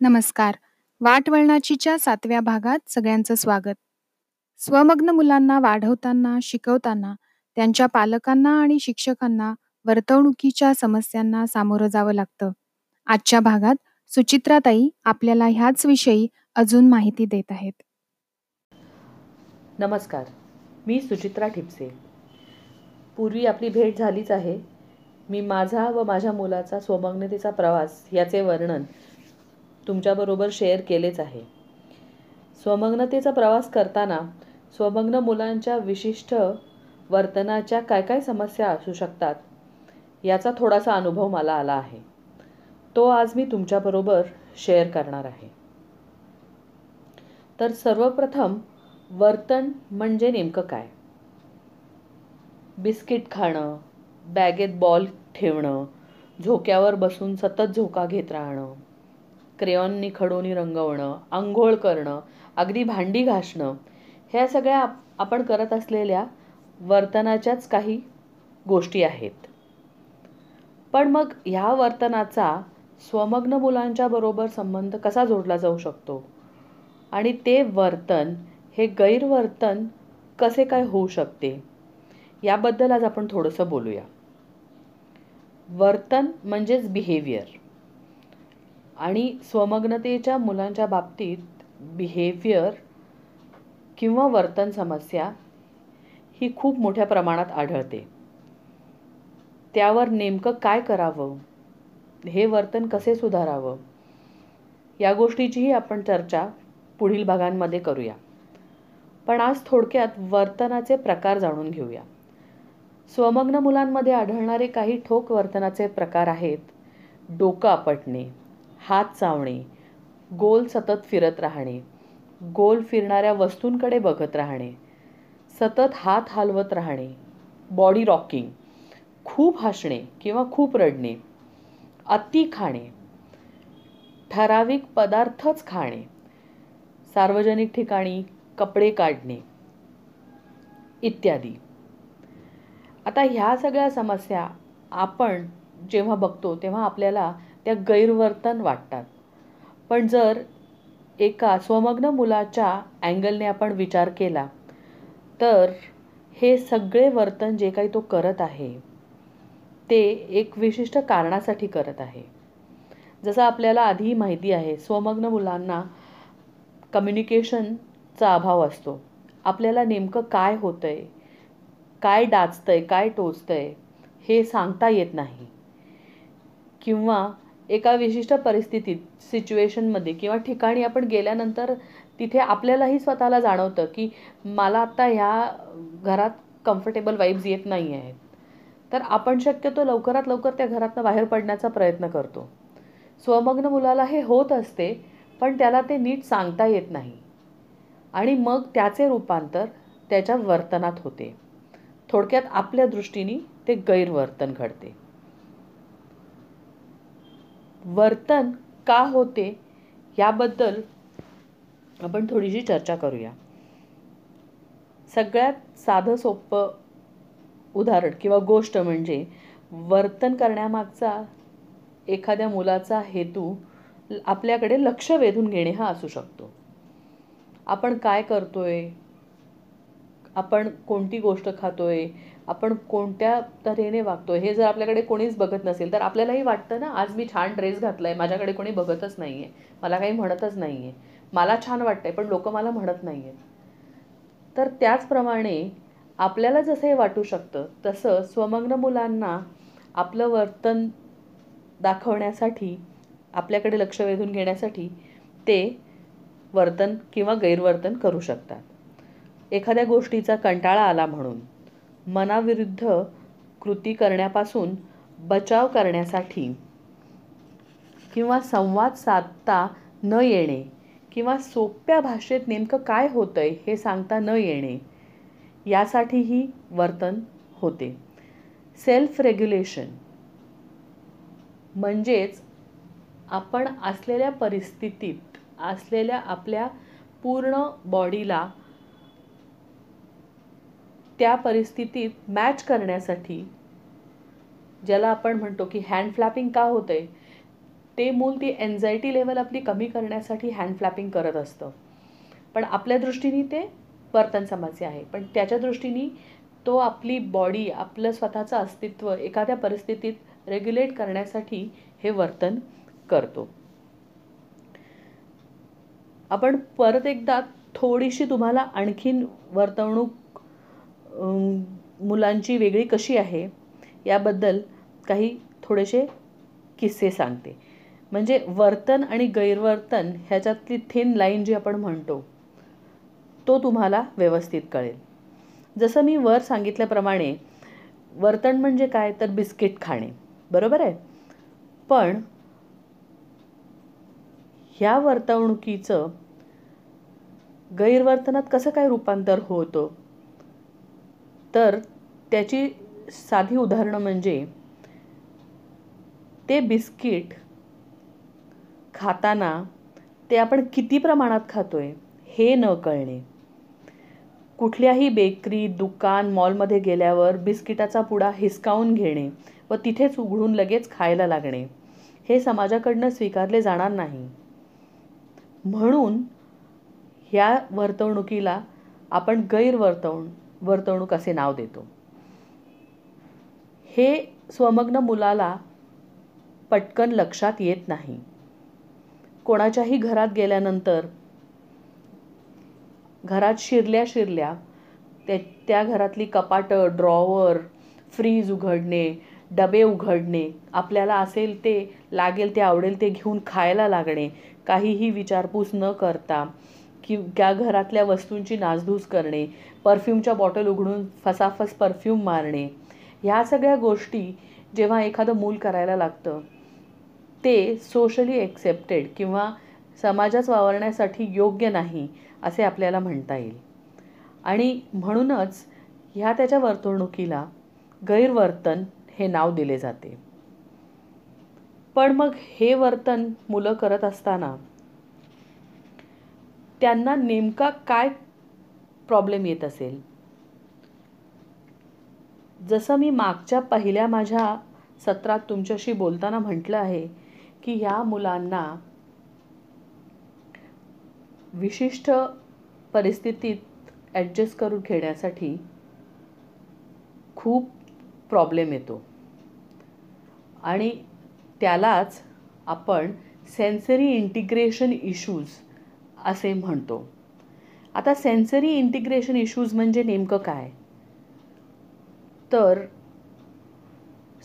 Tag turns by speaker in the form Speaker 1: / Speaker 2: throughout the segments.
Speaker 1: नमस्कार. वाटवळणाचीच्या सातव्या भागात सगळ्यांचं स्वागत. स्वमग्न मुलांना वाढवताना शिकवताना त्यांच्या पालकांना आणि शिक्षकांना वर्तवणुकीच्या समस्यांना सामोरं जावं लागतं. आजच्या भागात सुचित्राताई आपल्याला ह्याच विषयी अजून माहिती देत आहेत.
Speaker 2: नमस्कार. मी सुचित्रा ठिपसे. पूर्वी आपली भेट झालीच आहे. मी माझा व माझ्या मुलाचा स्वमग्नतेचा प्रवास याचे वर्णन तुमच्याबरोबर शेअर केलेच आहे. स्वमग्नतेचा प्रवास करताना स्वमग्न मुलांच्या विशिष्ट वर्तनाच्या काय काय समस्या असू शकतात याचा थोडासा अनुभव मला आला आहे. तो आज मी तुमच्याबरोबर शेअर करणार आहे. तर सर्वप्रथम वर्तन म्हणजे नेमकं काय? बिस्किट खाणं बॅगेत बॉल ठेवणं झोक्यावर बसून सतत झोका घेत राहणं क्रेयॉननी खडूनी रंगवणं आंघोळ करणं अगदी भांडी घासणं ह्या सगळ्या आपण करत असलेल्या वर्तनाच्याच काही गोष्टी आहेत. पण मग ह्या वर्तनाचा स्वमग्न मुलांच्या बरोबर संबंध कसा जोडला जाऊ शकतो? आणि ते वर्तन हे गैरवर्तन कसे काय होऊ शकते? याबद्दल आज आपण थोडंसं बोलूया. वर्तन म्हणजेच बिहेवियर आणि स्वमग्नतेच्या मुलांच्या बाबतीत बिहेवियर किंवा वर्तन समस्या ही खूप मोठ्या प्रमाणात आढळते. त्यावर नेमकं काय करावं? हे वर्तन कसे सुधारावं? या गोष्टीचीही आपण चर्चा पुढील भागांमध्ये करूया. पण आज थोडक्यात वर्तनाचे प्रकार जाणून घेऊया. स्वमग्न मुलांमध्ये आढळणारे काही ठोक वर्तनाचे प्रकार आहेत. डोकं आपटणे हात चावणे गोल सतत फिरत राहणे गोल फिरणाऱ्या वस्तूंकडे बघत राहणे सतत हात हलवत राहणे बॉडी रॉकिंग खूप हसणे किंवा खूप रडणे अति खाणे ठराविक पदार्थच खाणे सार्वजनिक ठिकाणी कपडे काढणे इत्यादी. आता ह्या सगळ्या समस्या आपण जेव्हा बघतो तेव्हा आपल्याला त्या गैरवर्तन वाटतात. पण जर एका स्वमग्न मुलाच्या अँगलने आपण विचार केला तर हे सगळे वर्तन जे काही तो करत आहे ते एक विशिष्ट कारणासाठी करत आहे. जसं आपल्याला आधी माहिती आहे स्वमग्न मुलांना कम्युनिकेशनचा अभाव असतो. आपल्याला नेमकं काय होतं आहे काय डाचतंय काय टोचतंय हे सांगता येत नाही. किंवा एका विशिष्ट परिस्थितीत सिच्युएशनमध्ये किंवा ठिकाणी आपण गेल्यानंतर तिथे आपल्यालाही स्वतःला जाणवतं की मला आत्ता ह्या घरात कम्फर्टेबल वाईब्स येत नाही आहेत. तर आपण शक्यतो लवकरात लवकर त्या घरातनं बाहेर पडण्याचा प्रयत्न करतो. स्वमग्न मुलाला हे होत असते पण त्याला ते नीट सांगता येत नाही. आणि मग त्याचे रूपांतर त्याच्या वर्तनात होते. थोडक्यात आपल्या दृष्टीने ते गैरवर्तन घडते. वर्तन का होते याबद्दल आपण थोडीशी चर्चा करूया. सगळ्यात साधं सोपं उदाहरण किंवा गोष्ट म्हणजे वर्तन करण्यामागचा एखाद्या मुलाचा हेतू आपल्याकडे लक्ष वेधून घेणे हा असू शकतो. आपण काय करतोय? आपण कोणती गोष्ट खातोय आपण कोणत्या तऱ्हेने वागतो हे जर आपल्याकडे कोणीच बघत नसेल तर आपल्यालाही वाटतं ना आज मी छान ड्रेस घातला आहे माझ्याकडे कोणी बघतच नाही आहे मला काही म्हणतच नाही आहे मला छान वाटतंय पण लोक मला म्हणत नाही आहेत तर त्याचप्रमाणे आपल्याला जसं हे वाटू शकतं तसं स्वमग्न मुलांना आपलं वर्तन दाखवण्यासाठी आपल्याकडे लक्ष वेधून घेण्यासाठी ते वर्तन किंवा गैरवर्तन करू शकतात. एखाद्या गोष्टीचा कंटाळा आला म्हणून. मनाविरुद्ध कृती करण्यापासून बचाव करण्यासाठी किंवा संवाद साधता न येणे किंवा सोप्या भाषेत नेमकं काय होतं आहे हे सांगता न येणे यासाठीही वर्तन होते. सेल्फ रेग्युलेशन म्हणजेच आपण असलेल्या परिस्थितीत असलेल्या आपल्या पूर्ण बॉडीला त्या परिस्थितीत मॅच करण्यासाठी ज्याला आपण म्हणतो की हँड फ्लॅपिंग का आहे ते मूल ती एन्झायटी लेवल आपली कमी करण्यासाठी हँड फ्लॅपिंग करत असतं. पण आपल्या दृष्टीने ते वर्तन समस्या आहे. पण त्याच्या दृष्टीने तो आपली बॉडी आपलं स्वतःचं अस्तित्व एखाद्या परिस्थितीत रेग्युलेट करण्यासाठी हे वर्तन करतो. आपण परत एकदा थोडीशी तुम्हाला आणखीन वर्तवणूक मुलांची वेगळी कशी आहे याबद्दल काही थोडेसे किस्से सांगते. म्हणजे वर्तन आणि गैरवर्तन ह्याच्यातली थिन लाईन जी आपण म्हणतो तो तुम्हाला व्यवस्थित कळेल. जसं मी वर सांगितल्याप्रमाणे वर्तन म्हणजे काय? तर बिस्किट खाणे. बरोबर आहे? पण ह्या वर्तवणुकीचं गैरवर्तनात कसं काय रूपांतर होतं? तर त्याची साधी उदाहरणं म्हणजे ते बिस्किट खाताना ते आपण किती प्रमाणात खातोय हे न कळणे. कुठल्याही बेकरी दुकान मॉलमध्ये गेल्यावर बिस्किटाचा पुडा हिसकावून घेणे व तिथेच उघडून लगेच खायला लागणे हे समाजाकडनं स्वीकारले जाणार नाही. म्हणून ह्या वर्तवणुकीला आपण गैरवर्तवण वर्तवणूक असे नाव देतो. हे स्वमग्न मुलाला पटकन लक्षात येत नाही. कोणाच्याही घरात गेल्यानंतर घरात शिरल्या शिरल्या त्या त्या घरातली कपाटं ड्रॉवर फ्रीज उघडणे डबे उघडणे आपल्याला असेल ते लागेल ते आवडेल ते घेऊन खायला लागणे काहीही विचारपूस न करता की त्या घरातल्या वस्तूंची नासधूस करणे परफ्यूमच्या बॉटल उघडून फसाफस परफ्यूम मारणे ह्या सगळ्या गोष्टी जेव्हा एखादं मूल करायला लागतं ते सोशली एक्सेप्टेड किंवा समाजात वावरण्यासाठी योग्य नाही असे आपल्याला म्हणता येईल. आणि म्हणूनच ह्या त्याच्या वर्तणुकीला गैरवर्तन हे नाव दिले जाते. पण मग हे वर्तन मुलं करत असताना त्यांना नेमका काय प्रॉब्लेम येत असेल? जसं मी मागच्या पहिल्या माझ्या सत्रात तुमच्याशी बोलताना म्हटलं आहे की ह्या मुलांना विशिष्ट परिस्थितीत ॲडजस्ट करून घेण्यासाठी खूप प्रॉब्लेम येतो. आणि त्यालाच आपण सेन्सरी इंटिग्रेशन इश्यूज असे म्हणतो. आता सेन्सरी इंटिग्रेशन इश्यूज म्हणजे नेमकं काय? तर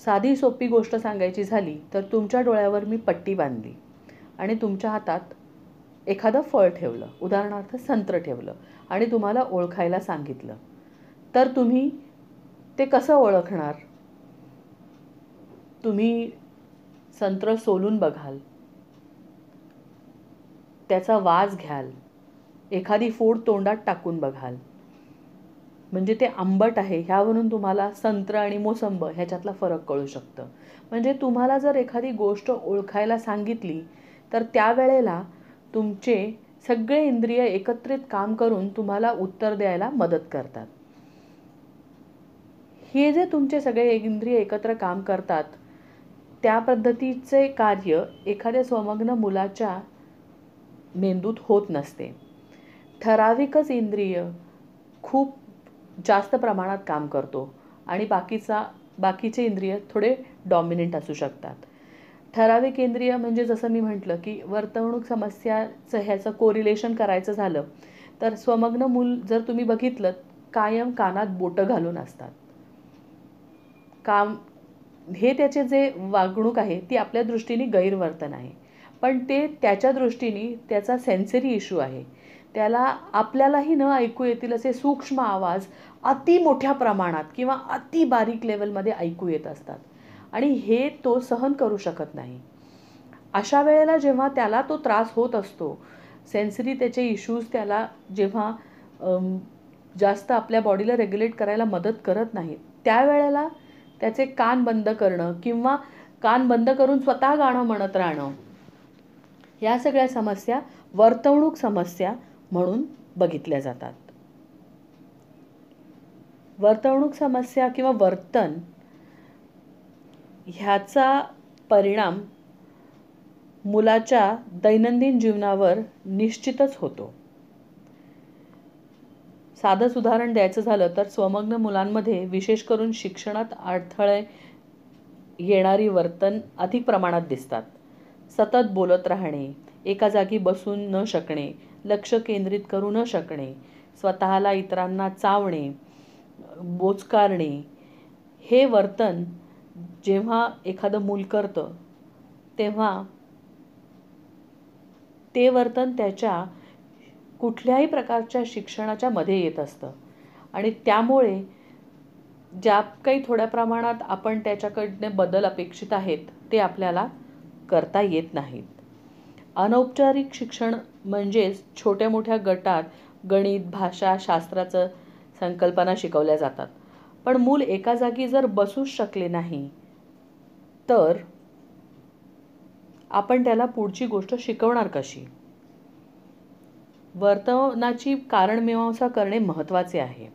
Speaker 2: साधी सोपी गोष्ट सांगायची झाली तर तुमच्या डोळ्यावर मी पट्टी बांधली आणि तुमच्या हातात एखादं फळ ठेवलं उदाहरणार्थ संत्र ठेवलं आणि तुम्हाला ओळखायला सांगितलं. तर तुम्ही ते कसं ओळखणार? तुम्ही संत्र सोलून बघाल. त्याचा वास घ्याल. एखादी फोड तोंडात टाकून बघाल. म्हणजे ते आंबट आहे ह्यावरून तुम्हाला संत्र आणि मोसंब ह्याच्यातला फरक कळू शकतं. म्हणजे तुम्हाला जर एखादी गोष्ट ओळखायला सांगितली तर त्यावेळेला तुमचे सगळे इंद्रिय एकत्रित काम करून तुम्हाला उत्तर द्यायला मदत करतात. हे जे तुमचे सगळे इंद्रिय एकत्र काम करतात त्या पद्धतीचे कार्य एखाद्या स्वमग्न मुलाच्या मेंदूत होत नसते. ठराविकच इंद्रिय खूप जास्त प्रमाणात काम करतो आणि बाकीचा बाकीचे इंद्रिय थोडे डॉमिनेंट असू शकतात. ठराविक इंद्रिय म्हणजे जसं मी म्हटलं की वर्तवणूक समस्याचं ह्याचं कोरिलेशन करायचं झालं तर स्वमग्न मूल जर तुम्ही बघितलं कायम कानात बोटं घालून असतात. काम हे त्याचे जे वागणूक आहे ती आपल्या दृष्टीने गैरवर्तन आहे. पण ते त्याच्या दृष्टीने त्याचा सेन्सरी इश्यू आहे. त्याला आपल्यालाही न ऐकू येतील असे सूक्ष्म आवाज अति मोठ्या प्रमाणात किंवा अति बारीक लेवलमध्ये ऐकू येत असतात. आणि हे तो सहन करू शकत नाही. अशा वेळेला जेव्हा त्याला तो त्रास होत असतो सेन्सरी त्याचे इश्यूज त्याला जेव्हा जास्त आपल्या बॉडीला रेग्युलेट करायला मदत करत नाहीत त्यावेळेला त्याचे कान बंद करणं किंवा कान बंद करून स्वतः गाणं म्हणत राहणं या सगळ्या समस्या वर्तवणूक समस्या म्हणून बघितल्या जातात. वर्तवणूक समस्या किंवा वर्तन ह्याचा परिणाम मुलाच्या दैनंदिन जीवनावर निश्चितच होतो. साधंच उदाहरण द्यायचं झालं तर स्वमग्न मुलांमध्ये विशेष करून शिक्षणात अडथळे येणारी वर्तन अधिक प्रमाणात दिसतात. सतत बोलत राहणे एका जागी बसून न शकणे लक्ष केंद्रित करू न शकणे स्वतःला इतरांना चावणे बोचकारणे हे वर्तन जेव्हा एखादं मूल करतं तेव्हा ते वर्तन त्याच्या कुठल्याही प्रकारच्या शिक्षणाच्या मध्ये येत असतं. आणि त्यामुळे ज्या काही थोड्या प्रमाणात आपण त्याच्याकडने बदल अपेक्षित आहेत ते आपल्याला करता येत नाहीत. अनौपचारिक शिक्षण म्हणजेच छोट्या मोठ्या गटात गणित भाषा शास्त्राचं संकल्पना शिकवल्या जातात. पण मूल एका जागी जर बसूच शकले नाही तर आपण त्याला पुढची गोष्ट शिकवणार कशी? वर्तनाची कारणमीमांसा करणे महत्त्वाचे आहे.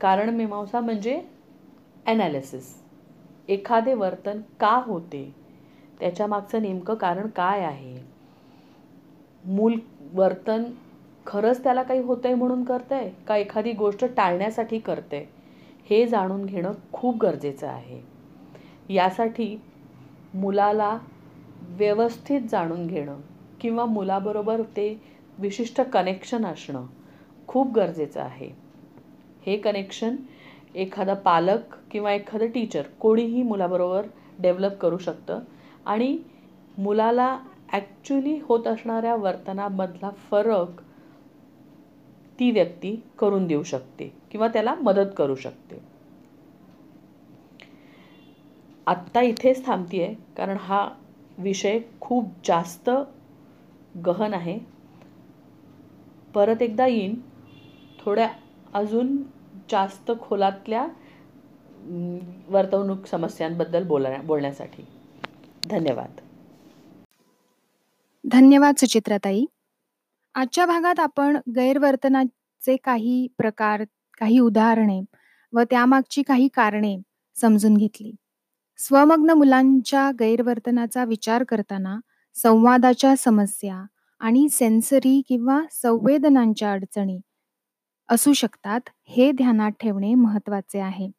Speaker 2: कारणमीमांसा म्हणजे ॲनालिसिस एखादे वर्तन का होते? त्याच्या मागचं नेमकं कारण काय आहे? मूल वर्तन खरंच त्याला काही होतंय म्हणून करतंय? का एखादी गोष्ट टाळण्यासाठी करते हे जाणून घेणं खूप गरजेचं आहे. यासाठी मुलाला व्यवस्थित जाणून घेणं किंवा मुलाबरोबर ते विशिष्ट कनेक्शन असणं खूप गरजेचं आहे. हे कनेक्शन एखादा पालक किंवा एखादं टीचर कोणीही मुलाबरोबर डेव्हलप करू शकतं. आणि मुलाला ॲक्च्युली होत असणाऱ्या वर्तनामधला फरक ती व्यक्ती करून देऊ शकते किंवा त्याला मदत करू शकते. आत्ता इथेच थांबते आहे कारण हा विषय खूप जास्त गहन आहे. परत एकदा येईन. थोड्या अजून जास्त खोलातल्या वर्तवणूक समस्यांबद्दल बोलण्या बोलण्यासाठी. धन्यवाद.
Speaker 1: धन्यवाद सुचित्राताई. आजच्या भागात आपण गैरवर्तनाचे काही प्रकार काही उदाहरणे व त्यामागची काही कारणे समजून घेतली. स्वमग्न मुलांच्या गैरवर्तनाचा विचार करताना संवादाच्या समस्या आणि सेन्सरी किंवा संवेदनांच्या अडचणी असू शकतात हे ध्यानात ठेवणे महत्त्वाचे आहे.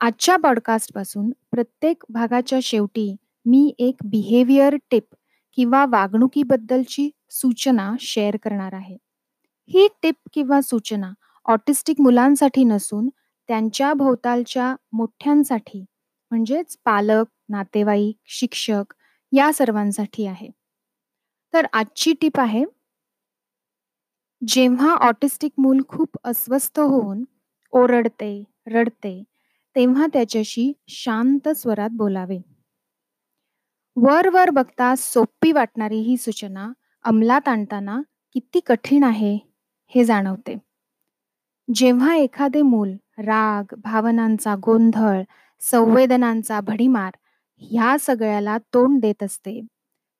Speaker 1: आजच्या पॉडकास्टपासून प्रत्येक भागाच्या शेवटी मी एक बिहेवियर टिप किंवा वागणुकीबद्दलची सूचना शेअर करणार आहे. ही टिप किंवा सूचना ऑटिस्टिक मुलांसाठी नसून त्यांच्या भोवतालच्या मोठ्यांसाठी म्हणजेच पालक नातेवाईक शिक्षक या सर्वांसाठी आहे. तर आजची टीप आहे जेव्हा ऑटिस्टिक मूल खूप अस्वस्थ होऊन ओरडते रडते तेव्हा त्याच्याशी शांत स्वरात बोलावे. वर वर बघता सोपी वाटणारी ही सूचना अंमलात आणताना किती कठीण आहे हे जाणवते. जेव्हा एखादे मूल राग भावनांचा गोंधळ संवेदनांचा भडीमार ह्या सगळ्याला तोंड देत असते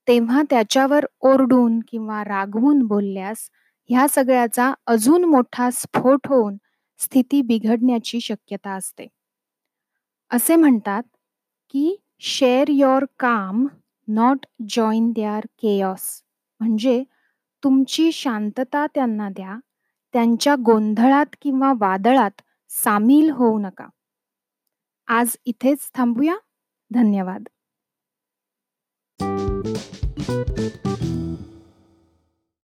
Speaker 1: तेव्हा त्याच्यावर ओरडून किंवा रागवून बोलल्यास ह्या सगळ्याचा अजून मोठा स्फोट होऊन स्थिती बिघडण्याची शक्यता असते. असे म्हणतात की share your calm not join their chaos म्हणजे तुमची शांतता त्यांना द्या. त्यांच्या गोंधळात किंवा वादळात सामील होऊ नका. आज इथेच थांबूया. धन्यवाद.